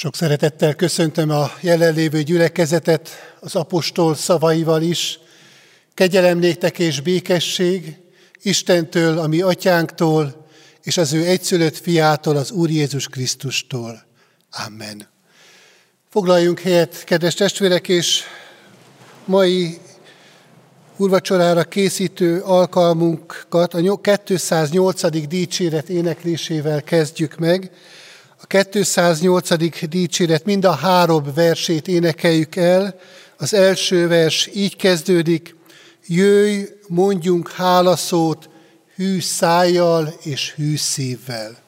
Sok szeretettel köszöntöm a jelenlévő gyülekezetet az apostol szavaival is. Kegyelem és békesség Istentől, a mi atyánktól, és az ő egyszülött fiától, az Úr Jézus Krisztustól. Amen. Foglaljunk helyet, kedves testvérek, és mai úrvacsorára készítő alkalmunkat a 208. dicséret éneklésével kezdjük meg. A 208. dicséret mind a három versét énekeljük el. Az első vers így kezdődik, jöjj, mondjunk hálaszót hű szájjal és hű szívvel.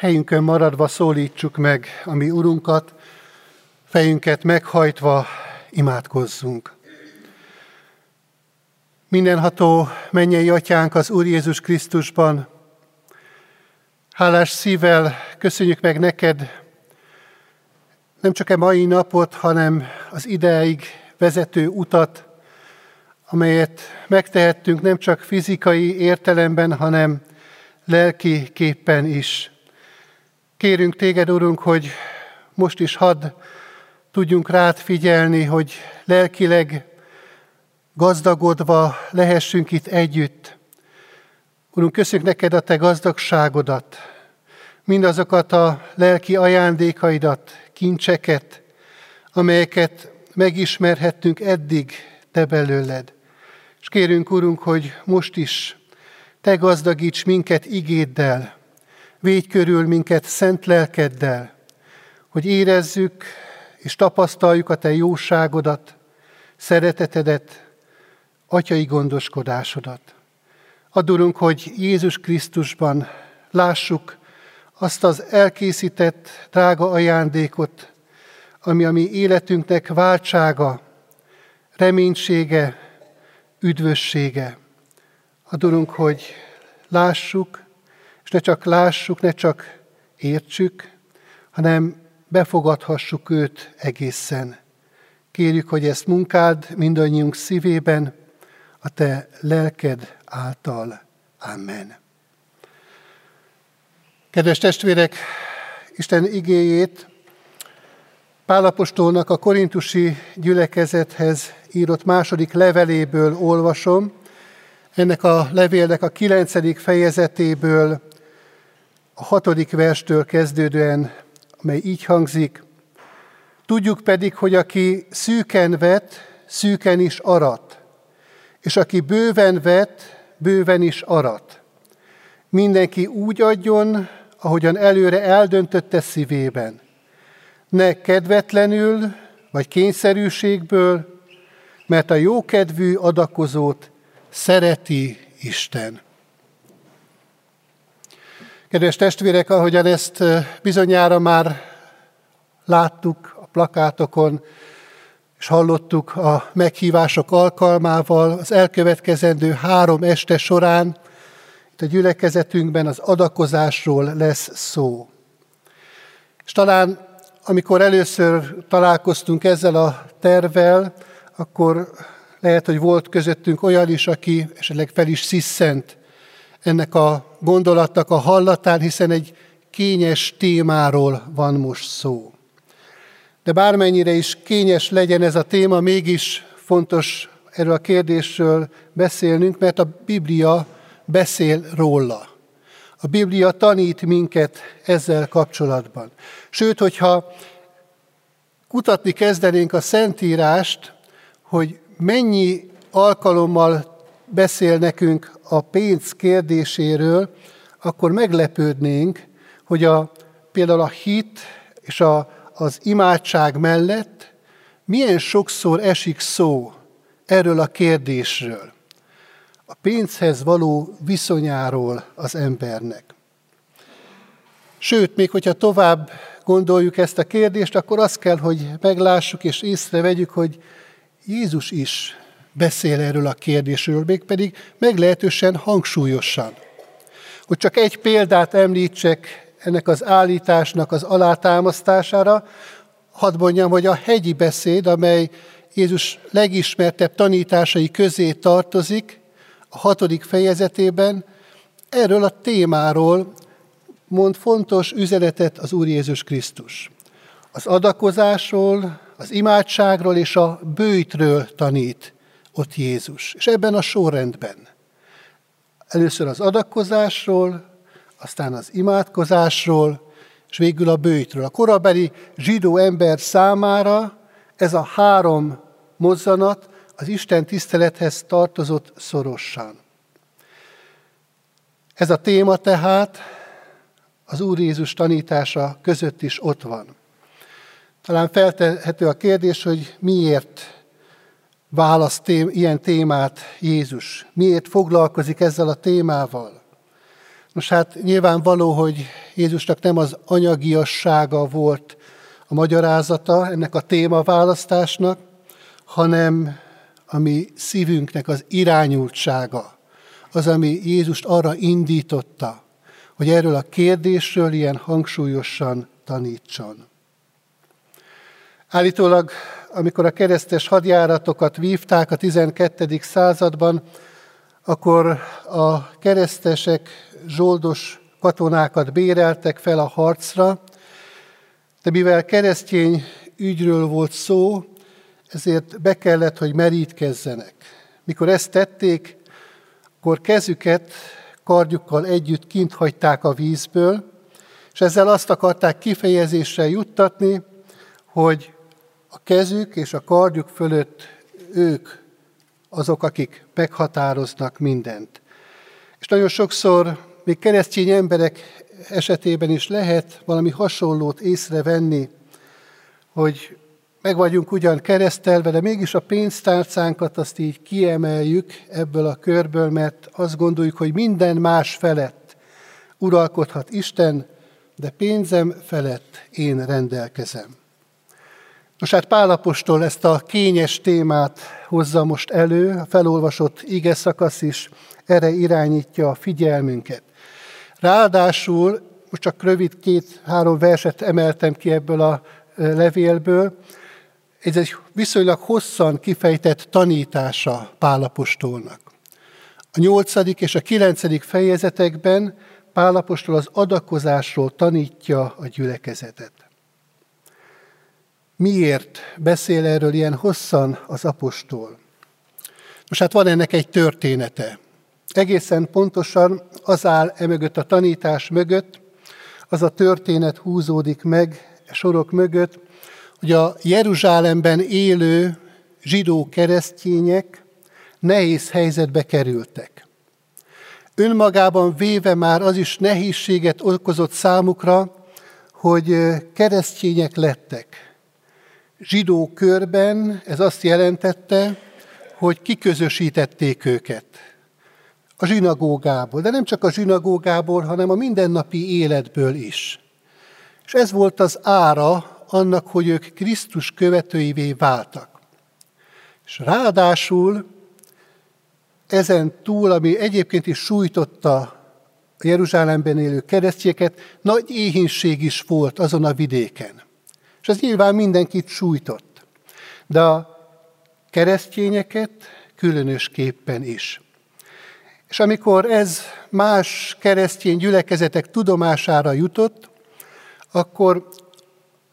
Helyünkön maradva szólítsuk meg a mi Urunkat, fejünket meghajtva imádkozzunk. Mindenható mennyei atyánk az Úr Jézus Krisztusban, hálás szívvel köszönjük meg neked nem csak a mai napot, hanem az ideig vezető utat, amelyet megtehettünk nem csak fizikai értelemben, hanem lelki képpen is. Kérünk téged, Urunk, hogy most is hadd tudjunk rád figyelni, hogy lelkileg gazdagodva lehessünk itt együtt. Urunk, köszönjük neked a te gazdagságodat, mindazokat a lelki ajándékaidat, kincseket, amelyeket megismerhettünk eddig Te belőled. És kérünk, Urunk, hogy most is Te gazdagíts minket igéddel, védj körül minket szent lelkeddel, hogy érezzük és tapasztaljuk a Te jóságodat, szeretetedet, atyai gondoskodásodat. Adulunk, hogy Jézus Krisztusban lássuk azt az elkészített drága ajándékot, ami a mi életünknek váltsága, reménysége, üdvössége. Adulunk, hogy lássuk, és ne csak lássuk, ne csak értsük, hanem befogadhassuk őt egészen. Kérjük, hogy ezt munkád mindannyiunk szívében, a te lelked által. Amen. Kedves testvérek, Isten igéjét Pálapostolnak a korintusi gyülekezethez írott második leveléből olvasom. Ennek a levélnek a kilencedik fejezetéből, a hatodik verstől kezdődően, mely így hangzik. Tudjuk pedig, hogy aki szűken vet, szűken is arat, és aki bőven vet, bőven is arat. Mindenki úgy adjon, ahogyan előre eldöntötte szívében. Ne kedvetlenül, vagy kényszerűségből, mert a jókedvű adakozót szereti Isten. Kedves testvérek, ahogyan ezt bizonyára már láttuk a plakátokon, és hallottuk a meghívások alkalmával az elkövetkezendő három este során, itt a gyülekezetünkben az adakozásról lesz szó. És talán amikor először találkoztunk ezzel a tervvel, akkor lehet, hogy volt közöttünk olyan is, aki esetleg fel is sziszent ennek a gondolatnak a hallatán, hiszen egy kényes témáról van most szó. De bármennyire is kényes legyen ez a téma, mégis fontos erről a kérdésről beszélnünk, mert a Biblia beszél róla. A Biblia tanít minket ezzel kapcsolatban. Sőt, hogyha kutatni kezdenénk a Szentírást, hogy mennyi alkalommal beszél nekünk a pénz kérdéséről, akkor meglepődnénk, hogy a, például a hit és a, az imádság mellett milyen sokszor esik szó erről a kérdésről a pénzhez való viszonyáról az embernek. Sőt, még hogyha tovább gondoljuk ezt a kérdést, akkor azt kell, hogy meglássuk és észrevegyük, hogy Jézus is beszél erről a kérdésről, mégpedig meglehetősen hangsúlyosan. Hogy csak egy példát említsek ennek az állításnak az alátámasztására, hadd mondjam, hogy a hegyi beszéd, amely Jézus legismertebb tanításai közé tartozik, a hatodik fejezetében erről a témáról mond fontos üzenetet az Úr Jézus Krisztus. Az adakozásról, az imádságról és a bőjtről tanít ott Jézus. És ebben a sorrendben. Először az adakozásról, aztán az imádkozásról, és végül a bőjtről. A korabeli zsidó ember számára ez a három mozzanat az Isten tisztelethez tartozott szorosan. Ez a téma tehát az Úr Jézus tanítása között is ott van. Talán feltehető a kérdés, hogy miért választ tém, ilyen témát Jézus? Miért foglalkozik ezzel a témával? Nos hát nyilvánvaló, hogy Jézusnak nem az anyagiassága volt a magyarázata ennek a témaválasztásnak, hanem ami szívünknek az irányultsága, az, ami Jézust arra indította, hogy erről a kérdésről ilyen hangsúlyosan tanítson. Állítólag, amikor a keresztes hadjáratokat vívták a 12. században, akkor a keresztesek zsoldos katonákat béreltek fel a harcra, de mivel keresztény ügyről volt szó, ezért be kellett, hogy merítkezzenek. Mikor ezt tették, akkor kezüket kardjukkal együtt kint hagyták a vízből, és ezzel azt akarták kifejezésre juttatni, hogy a kezük és a kardjuk fölött ők azok, akik meghatároznak mindent. És nagyon sokszor még keresztény emberek esetében is lehet valami hasonlót észrevenni, hogy meg vagyunk ugyan keresztelve, de mégis a pénztárcánkat azt így kiemeljük ebből a körből, mert azt gondoljuk, hogy minden más felett uralkodhat Isten, de pénzem felett én rendelkezem. Nos hát Pálapostól ezt a kényes témát hozza most elő, a felolvasott ige szakasz is erre irányítja a figyelmünket. Ráadásul, most csak rövid két-három verset emeltem ki ebből a levélből, ez egy viszonylag hosszan kifejtett tanítása Pálapostolnak. A nyolcadik és a kilencedik fejezetekben Pálapostól az adakozásról tanítja a gyülekezetet. Miért beszél erről ilyen hosszan az apostol? Most hát van ennek egy története. Egészen pontosan az áll emögött a tanítás mögött, az a történet húzódik meg a sorok mögött, hogy a Jeruzsálemben élő zsidó keresztények nehéz helyzetbe kerültek. Önmagában véve már az is nehézséget okozott számukra, hogy keresztények lettek. Zsidó körben ez azt jelentette, hogy kiközösítették őket a zsinagógából, de nem csak a zsinagógából, hanem a mindennapi életből is. És ez volt az ára annak, hogy ők Krisztus követőivé váltak. És ráadásul ezen túl, ami egyébként is sújtotta a Jeruzsálemben élő keresztjéket, nagy éhínség is volt azon a vidéken. És ez nyilván mindenkit sújtott. De a keresztényeket különösképpen is. És amikor ez más keresztény gyülekezetek tudomására jutott, akkor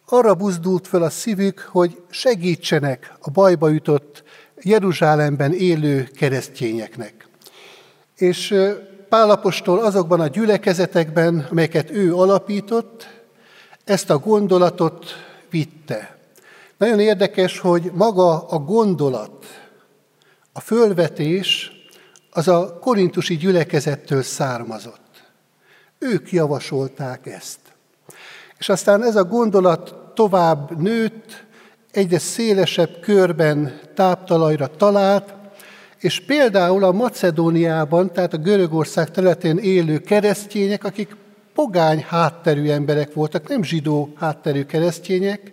arra buzdult fel a szívük, hogy segítsenek a bajba jutott Jeruzsálemben élő keresztényeknek. És Pálapostól azokban a gyülekezetekben, amelyeket ő alapított, ezt a gondolatot vitte. Nagyon érdekes, hogy maga a gondolat, a fölvetés az a korintusi gyülekezettől származott. Ők javasolták ezt. És aztán ez a gondolat tovább nőtt, egyre szélesebb körben táptalajra talált, és például a Macedóniában, tehát a Görögország területén élő keresztények, akik pogány hátterű emberek voltak, nem zsidó hátterű keresztények,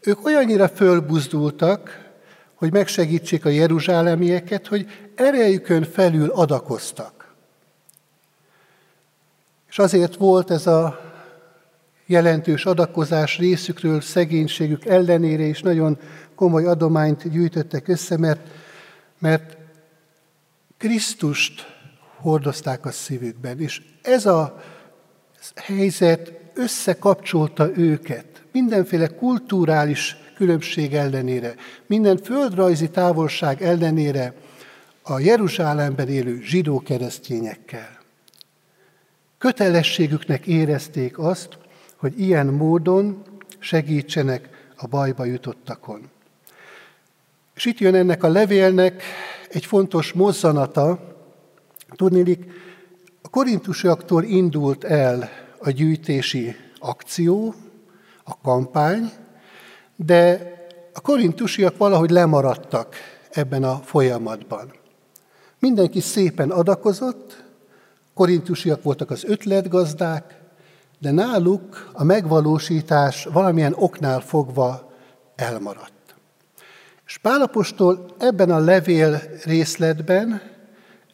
ők olyannyira fölbuzdultak, hogy megsegítsék a jeruzsálemieket, hogy erejükön felül adakoztak. És azért volt ez a jelentős adakozás részükről szegénységük ellenére is nagyon komoly adományt gyűjtöttek össze, mert, mert Krisztust hordozták a szívükben, és ez a helyzet összekapcsolta őket mindenféle kulturális különbség ellenére, minden földrajzi távolság ellenére a Jeruzsálemben élő zsidó keresztényekkel. Kötelességüknek érezték azt, hogy ilyen módon segítsenek a bajba jutottakon. És itt jön ennek a levélnek egy fontos mozzanata, tudnélik, a korintusiaktól indult el a gyűjtési akció, a kampány, de a korintusiak valahogy lemaradtak ebben a folyamatban. Mindenki szépen adakozott, korintusiak voltak az ötletgazdák, de náluk a megvalósítás valamilyen oknál fogva elmaradt. És Pálapostól ebben a levél részletben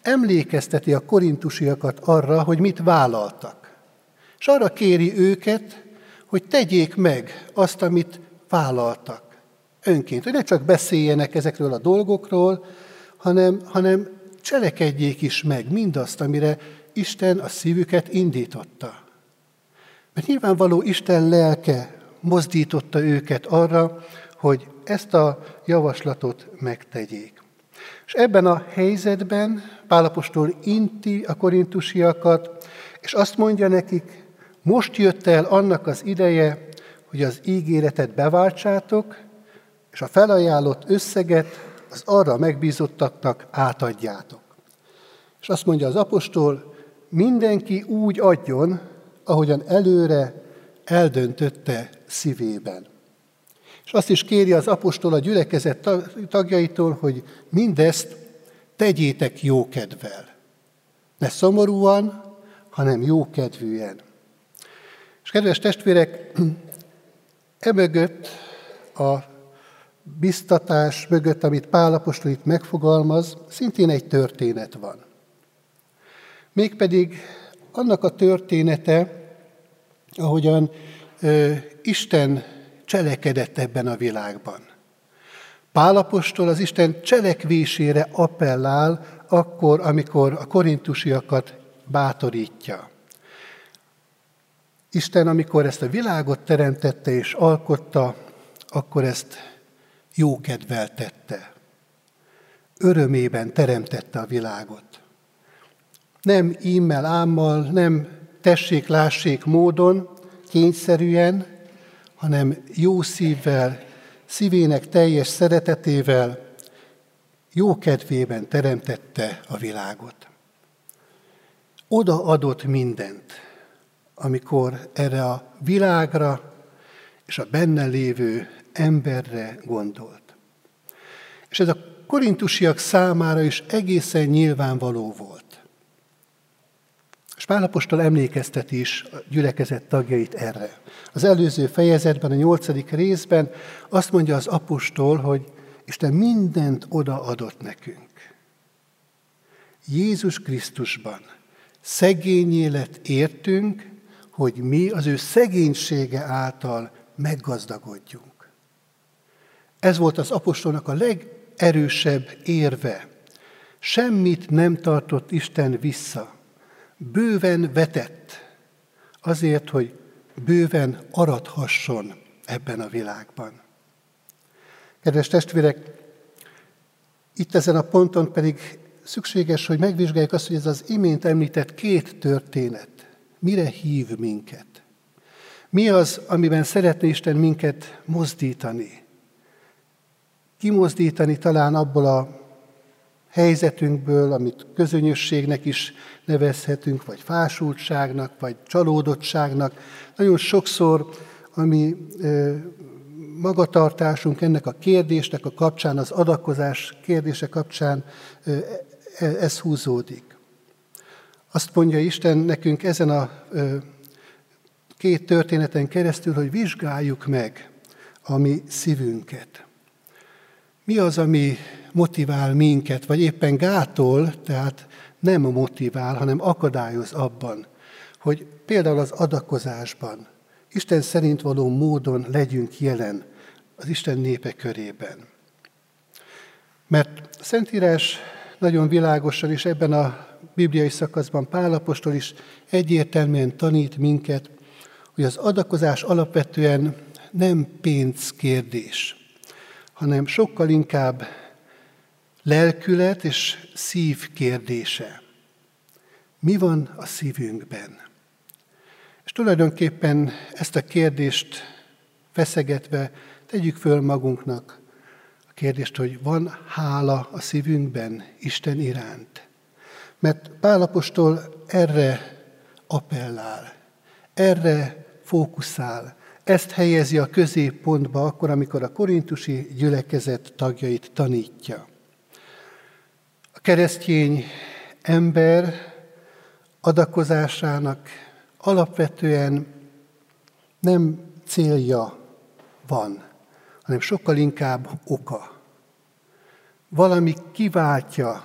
emlékezteti a korintusiakat arra, hogy mit vállaltak. És arra kéri őket, hogy tegyék meg azt, amit vállaltak önként. Hogy ne csak beszéljenek ezekről a dolgokról, hanem, hanem cselekedjék is meg mindazt, amire Isten a szívüket indította. Mert nyilvánvaló Isten lelke mozdította őket arra, hogy ezt a javaslatot megtegyék. És ebben a helyzetben Pálapostól inti a korintusiakat, és azt mondja nekik, most jött el annak az ideje, hogy az ígéretet beváltsátok, és a felajánlott összeget az arra megbízottaknak átadjátok. És azt mondja az apostol, mindenki úgy adjon, ahogyan előre eldöntötte szívében. És azt is kéri az apostol a gyülekezet tagjaitól, hogy mindezt tegyétek jókedvel. Ne szomorúan, hanem jókedvűen. És kedves testvérek, emögött a biztatás mögött, amit Pál apostol itt megfogalmaz, szintén egy történet van. Mégpedig annak a története, ahogyan ö, Isten cselekedett ebben a világban. Pálapostól az Isten cselekvésére appellál, akkor, amikor a korintusiakat bátorítja. Isten, amikor ezt a világot teremtette és alkotta, akkor ezt jókedvel tette. Örömében teremtette a világot. Nem ímmel, ámmal, nem tessék-lássék módon, kényszerűen, hanem jó szívvel, szívének teljes szeretetével, jó kedvében teremtette a világot. Oda adott mindent, amikor erre a világra és a benne lévő emberre gondolt. És ez a korintusiak számára is egészen nyilvánvaló volt. És Pálapostól emlékezteti is a gyülekezet tagjait erre. Az előző fejezetben, a nyolcadik részben azt mondja az apostol, hogy Isten mindent odaadott nekünk. Jézus Krisztusban szegény élet értünk, hogy mi az ő szegénysége által meggazdagodjunk. Ez volt az apostolnak a legerősebb érve. Semmit nem tartott Isten vissza bőven vetett, azért, hogy bőven aradhasson ebben a világban. Kedves testvérek, itt ezen a ponton pedig szükséges, hogy megvizsgáljuk azt, hogy ez az imént említett két történet mire hív minket. Mi az, amiben szeretné Isten minket mozdítani? Kimozdítani talán abból a helyzetünkből, amit közönösségnek is nevezhetünk, vagy fásultságnak, vagy csalódottságnak. Nagyon sokszor, ami magatartásunk ennek a kérdésnek a kapcsán, az adakozás kérdése kapcsán e, ez húzódik. Azt mondja Isten nekünk ezen a két történeten keresztül, hogy vizsgáljuk meg a mi szívünket. Mi az, ami motivál minket, vagy éppen gátol, tehát nem motivál, hanem akadályoz abban, hogy például az adakozásban Isten szerint való módon legyünk jelen az Isten népe körében. Mert a Szentírás nagyon világosan is ebben a bibliai szakaszban Pálapostól is egyértelműen tanít minket, hogy az adakozás alapvetően nem pénzkérdés, hanem sokkal inkább lelkület és szív kérdése. Mi van a szívünkben? És tulajdonképpen ezt a kérdést feszegetve tegyük föl magunknak a kérdést, hogy van hála a szívünkben Isten iránt. Mert Pálapostól erre appellál, erre fókuszál, ezt helyezi a középpontba akkor, amikor a korintusi gyülekezet tagjait tanítja keresztény ember adakozásának alapvetően nem célja van, hanem sokkal inkább oka. Valami kiváltja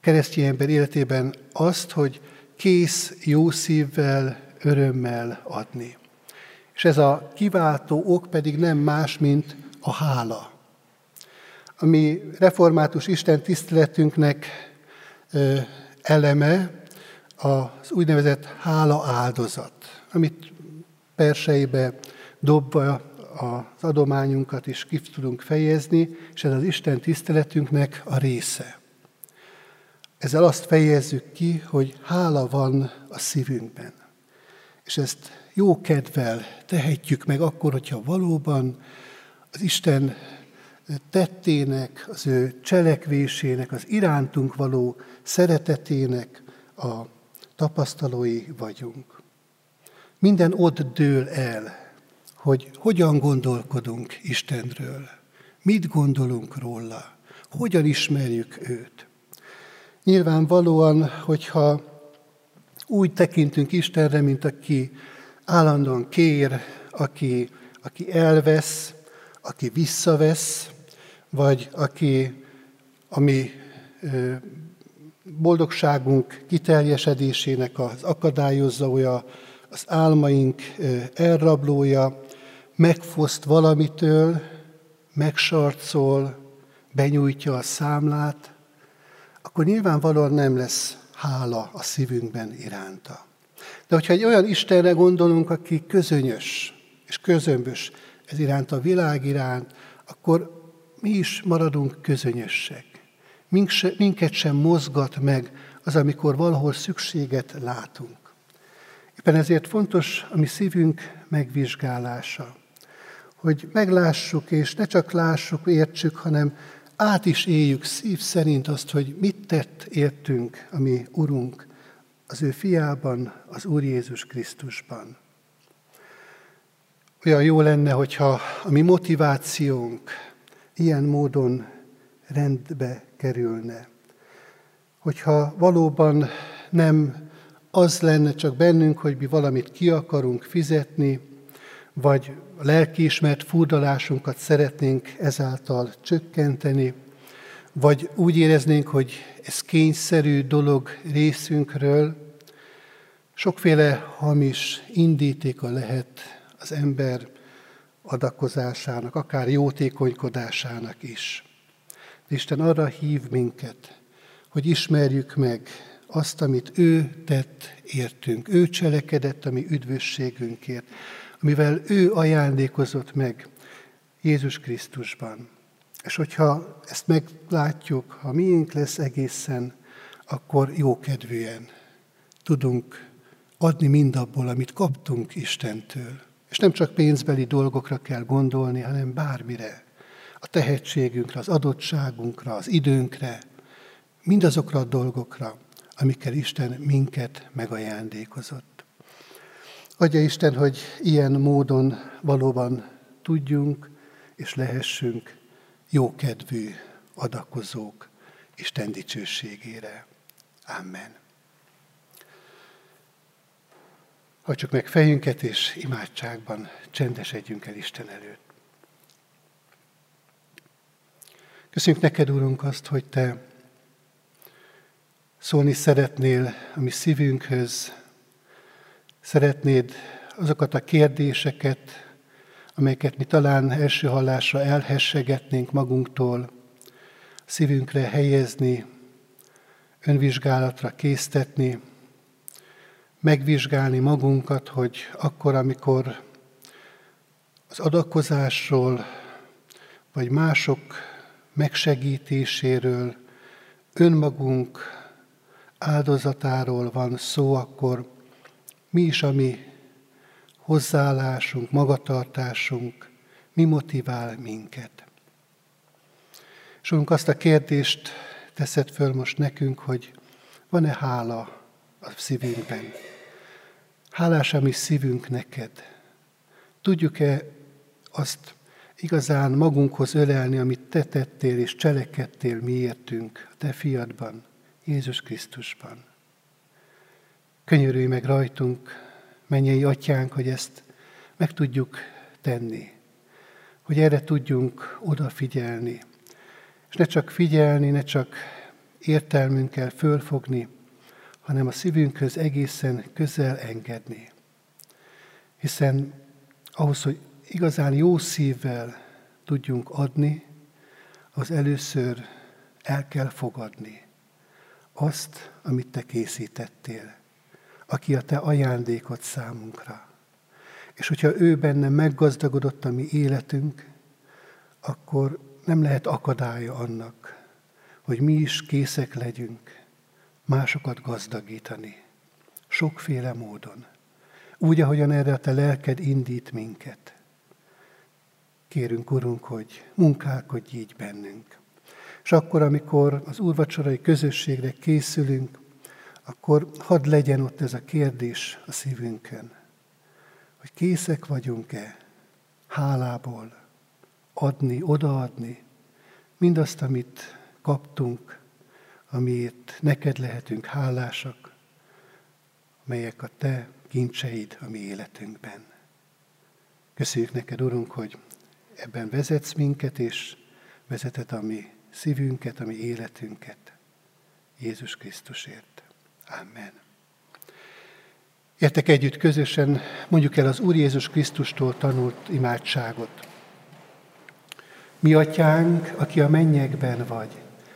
keresztény ember életében azt, hogy kész jó szívvel, örömmel adni. És ez a kiváltó ok pedig nem más, mint a hála a mi református Isten tiszteletünknek eleme az úgynevezett hála áldozat, amit perseibe dobva az adományunkat is ki tudunk fejezni, és ez az Isten tiszteletünknek a része. Ezzel azt fejezzük ki, hogy hála van a szívünkben. És ezt jó kedvel tehetjük meg akkor, hogyha valóban az Isten tettének, az ő cselekvésének, az irántunk való szeretetének a tapasztalói vagyunk. Minden ott dől el, hogy hogyan gondolkodunk Istenről, mit gondolunk róla, hogyan ismerjük őt. Nyilvánvalóan, hogyha úgy tekintünk Istenre, mint aki állandóan kér, aki, aki elvesz, aki visszavesz, vagy aki a mi boldogságunk kiteljesedésének az akadályozója, az álmaink elrablója, megfoszt valamitől, megsarcol, benyújtja a számlát, akkor nyilvánvalóan nem lesz hála a szívünkben iránta. De hogyha egy olyan Istenre gondolunk, aki közönyös és közömbös ez iránt a világ iránt, akkor mi is maradunk közönyösek. Minket sem mozgat meg az, amikor valahol szükséget látunk. Éppen ezért fontos a mi szívünk megvizsgálása, hogy meglássuk, és ne csak lássuk, értsük, hanem át is éljük szív szerint azt, hogy mit tett értünk a mi Urunk az ő fiában, az Úr Jézus Krisztusban. Olyan jó lenne, hogyha a mi motivációnk ilyen módon rendbe kerülne. Hogyha valóban nem az lenne csak bennünk, hogy mi valamit ki akarunk fizetni, vagy a lelkiismert furdalásunkat szeretnénk ezáltal csökkenteni, vagy úgy éreznénk, hogy ez kényszerű dolog részünkről, sokféle hamis indítéka lehet az ember adakozásának, akár jótékonykodásának is. Isten arra hív minket, hogy ismerjük meg azt, amit ő tett értünk. Ő cselekedett a mi üdvösségünkért, amivel ő ajándékozott meg Jézus Krisztusban. És hogyha ezt meglátjuk, ha miénk lesz egészen, akkor jókedvűen tudunk adni mindabból, amit kaptunk Istentől. És nem csak pénzbeli dolgokra kell gondolni, hanem bármire. A tehetségünkre, az adottságunkra, az időnkre, mindazokra a dolgokra, amikkel Isten minket megajándékozott. Adja Isten, hogy ilyen módon valóban tudjunk és lehessünk jókedvű adakozók Isten dicsőségére. Amen. Hagyjuk meg fejünket, és imádságban csendesedjünk el Isten előtt. Köszönjük neked, Úrunk, azt, hogy Te szólni szeretnél a mi szívünkhöz, szeretnéd azokat a kérdéseket, amelyeket mi talán első hallásra elhessegetnénk magunktól, szívünkre helyezni, önvizsgálatra késztetni, megvizsgálni magunkat, hogy akkor, amikor az adakozásról, vagy mások megsegítéséről, önmagunk áldozatáról van szó, akkor mi is a mi hozzáállásunk, magatartásunk, mi motivál minket. És azt a kérdést teszed föl most nekünk, hogy van-e hála a szívünkben? Hálás a mi szívünk neked. Tudjuk-e azt igazán magunkhoz ölelni, amit te tettél és cselekedtél miértünk a te fiadban, Jézus Krisztusban. Könyörülj meg rajtunk, mennyei atyánk, hogy ezt meg tudjuk tenni, hogy erre tudjunk odafigyelni, és ne csak figyelni, ne csak értelmünkkel fölfogni, hanem a szívünkhöz egészen közel engedni. Hiszen ahhoz, hogy igazán jó szívvel tudjunk adni, az először el kell fogadni azt, amit te készítettél, aki a te ajándékot számunkra. És hogyha ő benne meggazdagodott a mi életünk, akkor nem lehet akadálya annak, hogy mi is készek legyünk másokat gazdagítani. Sokféle módon. Úgy, ahogyan erre a te lelked indít minket. Kérünk, Urunk, hogy munkálkodj így bennünk. És akkor, amikor az úrvacsorai közösségre készülünk, akkor hadd legyen ott ez a kérdés a szívünkön, hogy készek vagyunk-e hálából adni, odaadni mindazt, amit kaptunk, amiért neked lehetünk hálásak, melyek a te kincseid a mi életünkben. Köszönjük neked, Urunk, hogy ebben vezetsz minket, és vezeted a mi szívünket, a mi életünket. Jézus Krisztusért. Amen. Értek együtt közösen, mondjuk el az Úr Jézus Krisztustól tanult imádságot. Mi atyánk, aki a mennyekben vagy,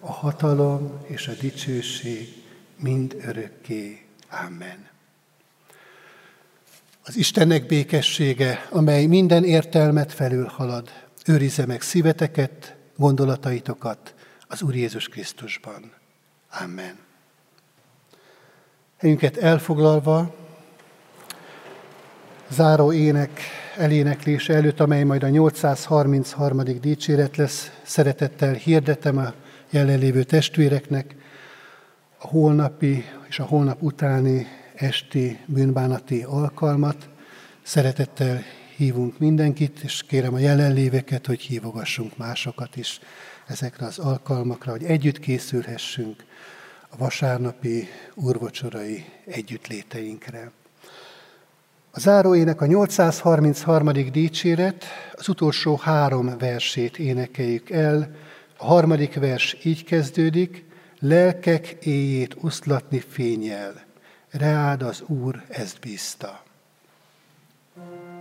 a hatalom és a dicsőség mind örökké. Amen. Az Istennek békessége, amely minden értelmet felül halad, őrizze meg szíveteket, gondolataitokat az Úr Jézus Krisztusban. Amen. Helyünket elfoglalva, záró ének eléneklése előtt, amely majd a 833. dicséret lesz, szeretettel hirdetem a jelenlévő testvéreknek a holnapi és a holnap utáni esti bűnbánati alkalmat. Szeretettel hívunk mindenkit, és kérem a jelenléveket, hogy hívogassunk másokat is ezekre az alkalmakra, hogy együtt készülhessünk a vasárnapi úrvocsorai együttléteinkre. A záróének a 833. dicséret, az utolsó három versét énekeljük el. A harmadik vers így kezdődik, lelkek éjét oszlatni fényel, reád az Úr ezt bízta. thank you